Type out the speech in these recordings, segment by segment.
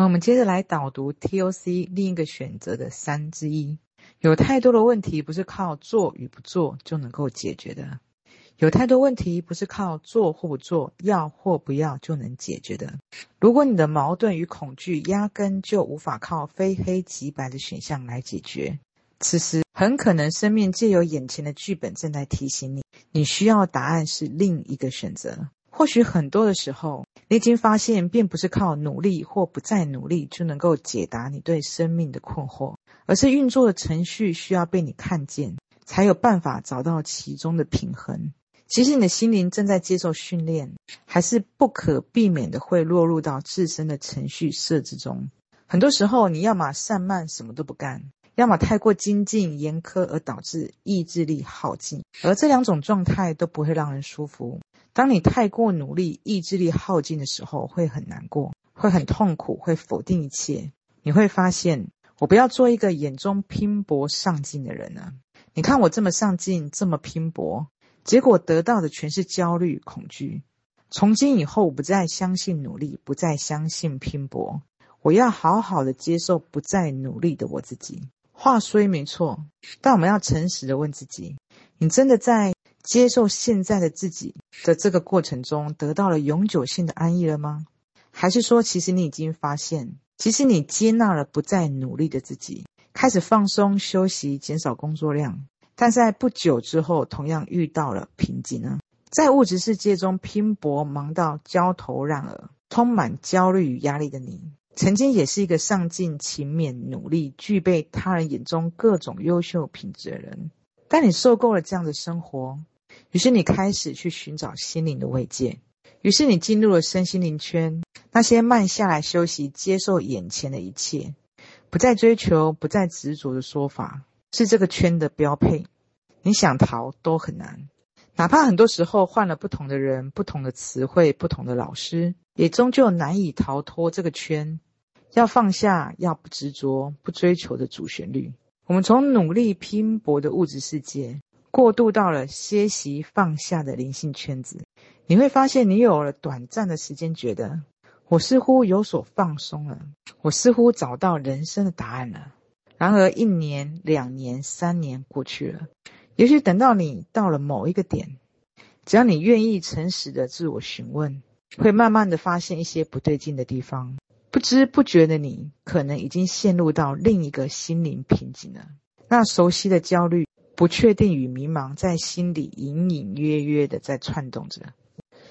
那我们接着来导读 TOC 另一个选择的三之一。有太多的问题不是靠做与不做就能够解决的，有太多问题不是靠做或不做、要或不要就能解决的。如果你的矛盾与恐惧压根就无法靠非黑即白的选项来解决，此时很可能生命借由眼前的剧本正在提醒你，你需要答案是另一个选择。或许很多的时候，你已经发现，并不是靠努力或不再努力就能够解答你对生命的困惑。而是运作的程序需要被你看见，才有办法找到其中的平衡。其实你的心灵正在接受训练，还是不可避免的会落入到自身的程序设置中。很多时候，你要么散漫，什么都不干；要么太过精进严苛，而导致意志力耗尽。而这两种状态都不会让人舒服。当你太过努力，意志力耗尽的时候，会很难过，会很痛苦，会否定一切。你会发现。我不要做一个眼中拼搏上进的人了。你看我这么上进，这么拼搏，结果得到的全是焦虑、恐惧。从今以后，我不再相信努力，不再相信拼搏。我要好好的接受不再努力的我自己。话虽没错，但我们要诚实的问自己：你真的在接受现在的自己的这个过程中，得到了永久性的安逸了吗？还是说，其实你已经发现？其实你接纳了不再努力的自己，开始放松休息，减少工作量，但在不久之后，同样遇到了瓶颈呢。在物质世界中拼搏，忙到焦头烂额，充满焦虑与压力的你，曾经也是一个上进、勤勉、努力、具备他人眼中各种优秀品质的人。但你受够了这样的生活，于是你开始去寻找心灵的慰藉。于是你进入了身心灵圈，那些慢下来休息、接受眼前的一切，不再追求、不再执着的说法，是这个圈的标配。你想逃都很难，哪怕很多时候换了不同的人、不同的词汇、不同的老师，也终究难以逃脱这个圈。要放下，要不执着、不追求的主旋律。我们从努力拼搏的物质世界，过渡到了歇息放下的灵性圈子。你会发现，你有了短暂的时间，觉得我似乎有所放松了，我似乎找到人生的答案了。然而，一年、两年、三年过去了，也许等到你到了某一个点，只要你愿意诚实的自我询问，会慢慢的发现一些不对劲的地方。不知不觉的你，可能已经陷入到另一个心灵瓶颈了。那熟悉的焦虑、不确定与迷茫，在心里隐隐约约的在窜动着。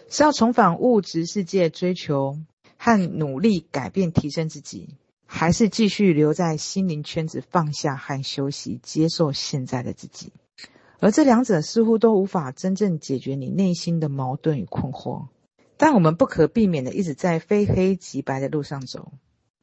是要重返物质世界追求和努力改变提升自己，还是继续留在心灵圈子放下和休息，接受现在的自己？而这两者似乎都无法真正解决你内心的矛盾与困惑。但我们不可避免的一直在非黑即白的路上走，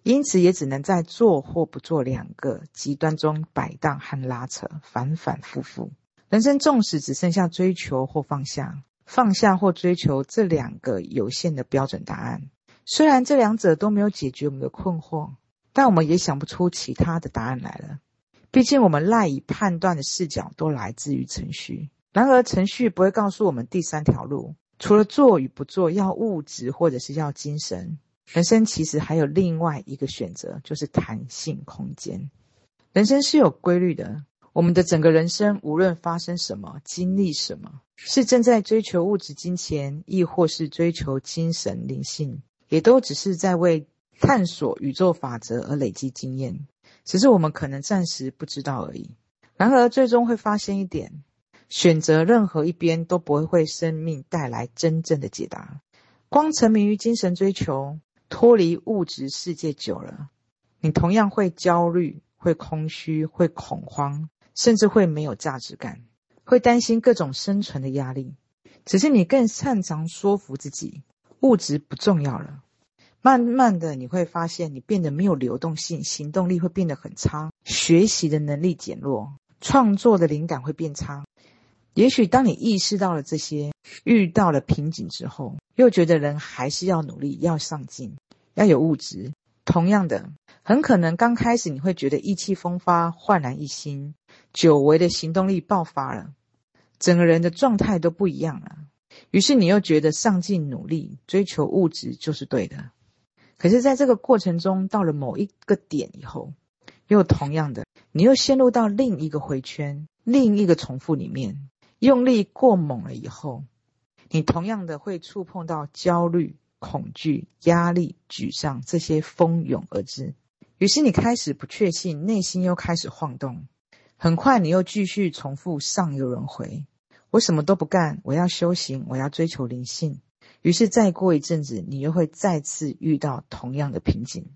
因此也只能在做或不做两个极端中摆荡和拉扯，反反复复。人生纵使只剩下追求或放下。放下或追求这两个有限的标准答案，虽然这两者都没有解决我们的困惑，但我们也想不出其他的答案来了。毕竟我们赖以判断的视角都来自于程序，然而程序不会告诉我们第三条路，除了做与不做，要物质或者是要精神。人生其实还有另外一个选择，就是弹性空间。人生是有规律的。我们的整个人生，无论发生什么，经历什么，是正在追求物质金钱，亦或是追求精神灵性，也都只是在为探索宇宙法则而累积经验，只是我们可能暂时不知道而已。然而，最终会发现一点：选择任何一边都不会为生命带来真正的解答。光沉迷于精神追求，脱离物质世界久了，你同样会焦虑，会空虚，会恐慌。甚至会没有价值感，会担心各种生存的压力。只是你更擅长说服自己，物质不重要了。慢慢的，你会发现你变得没有流动性，行动力会变得很差，学习的能力减弱，创作的灵感会变差。也许当你意识到了这些，遇到了瓶颈之后，又觉得人还是要努力，要上进，要有物质。同样的，很可能刚开始你会觉得意气风发，焕然一新。久违的行动力爆发了，整个人的状态都不一样了。于是你又觉得上进、努力、追求物质就是对的。可是，在这个过程中，到了某一个点以后，又同样的，你又陷入到另一个回圈、另一个重复里面，用力过猛了以后，你同样的会触碰到焦虑、恐惧、压力、沮丧这些蜂拥而至。于是你开始不确信，内心又开始晃动。很快，你又继续重复上一个轮回。我什么都不干，我要修行，我要追求灵性。于是再过一阵子，你又会再次遇到同样的瓶颈，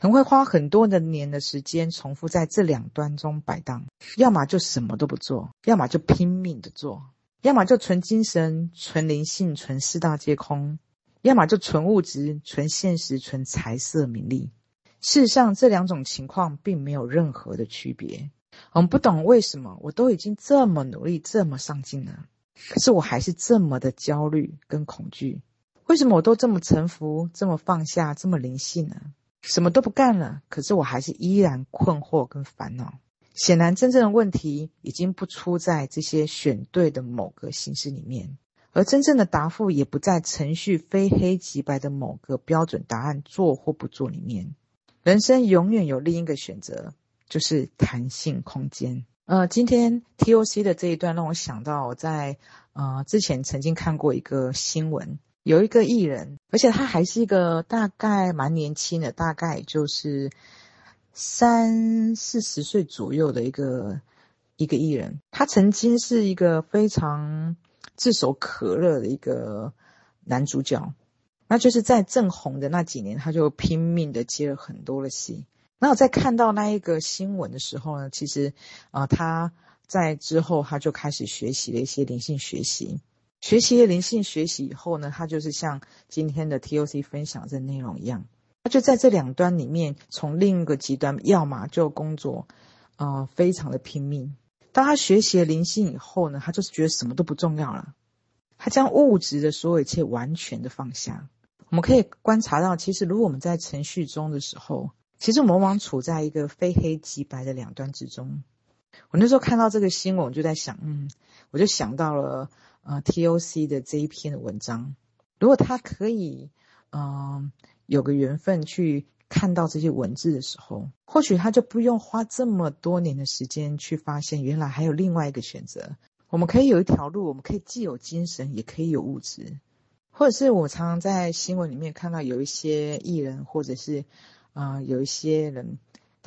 很会花很多的年的时间重复在这两端中摆荡，要么就什么都不做，要么就拼命的做，要么就纯精神、纯灵性、纯四大皆空，要么就纯物质、纯现实、纯财色名利。事实上，这两种情况并没有任何的区别。我们不懂为什么，我都已经这么努力、这么上进了，可是我还是这么的焦虑跟恐惧。为什么我都这么臣服、这么放下、这么灵性呢？什么都不干了，可是我还是依然困惑跟烦恼。显然，真正的问题已经不出在这些选对的某个形式里面，而真正的答复也不在程序非黑即白的某个标准答案做或不做里面。人生永远有另一个选择，就是弹性空间。呃，今天 TOC 的这一段让我想到，我在呃之前曾经看过一个新闻。有一个艺人，而且他还是一个大概蛮年轻的，大概就是三四十岁左右的一个一个艺人。他曾经是一个非常炙手可热的一个男主角，那就是在正红的那几年，他就拼命的接了很多的戏。那我在看到那一个新闻的时候呢，其实啊、他在之后他就开始学习了一些灵性学习。学习了灵性学习以后呢，他就是像今天的 TOC 分享的内容一样，他就在这两端里面，从另一个极端，要么就工作，呃，非常的拼命。当他学习了灵性以后呢，他就是觉得什么都不重要了，他将物质的所有一切完全的放下。我们可以观察到，其实如果我们在程序中的时候，其实我们往往处在一个非黑即白的两端之中。我那时候看到这个新闻，我就在想，嗯，我就想到了。呃，TOC 的这一篇的文章，如果他可以，嗯、有个缘分去看到这些文字的时候，或许他就不用花这么多年的时间去发现，原来还有另外一个选择。我们可以有一条路，我们可以既有精神，也可以有物质。或者是我常常在新闻里面看到有一些艺人，或者是，呃，有一些人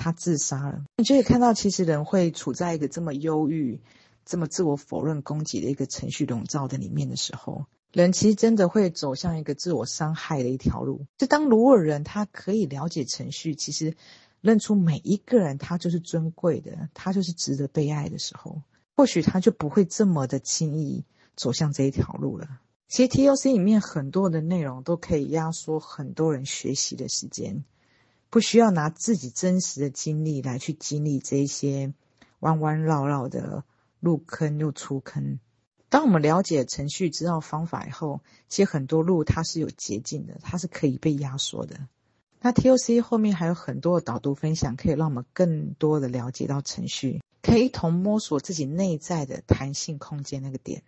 他自杀了，你就可以看到，其实人会处在一个这么忧郁。这么自我否认、攻击的一个程序笼罩的里面的时候，人其实真的会走向一个自我伤害的一条路。就当如果人他可以了解程序，其实认出每一个人他就是尊贵的，他就是值得被爱的时候，或许他就不会这么的轻易走向这一条路了。其实 TOC 里面很多的内容都可以压缩很多人学习的时间，不需要拿自己真实的经历来去经历这一些弯弯绕绕的。入坑又出坑。当我们了解程序、知道方法以后，其实很多路它是有捷径的，它是可以被压缩的。那 TOC 后面还有很多的导读分享，可以让我们更多的了解到程序，可以一同摸索自己内在的弹性空间那个点。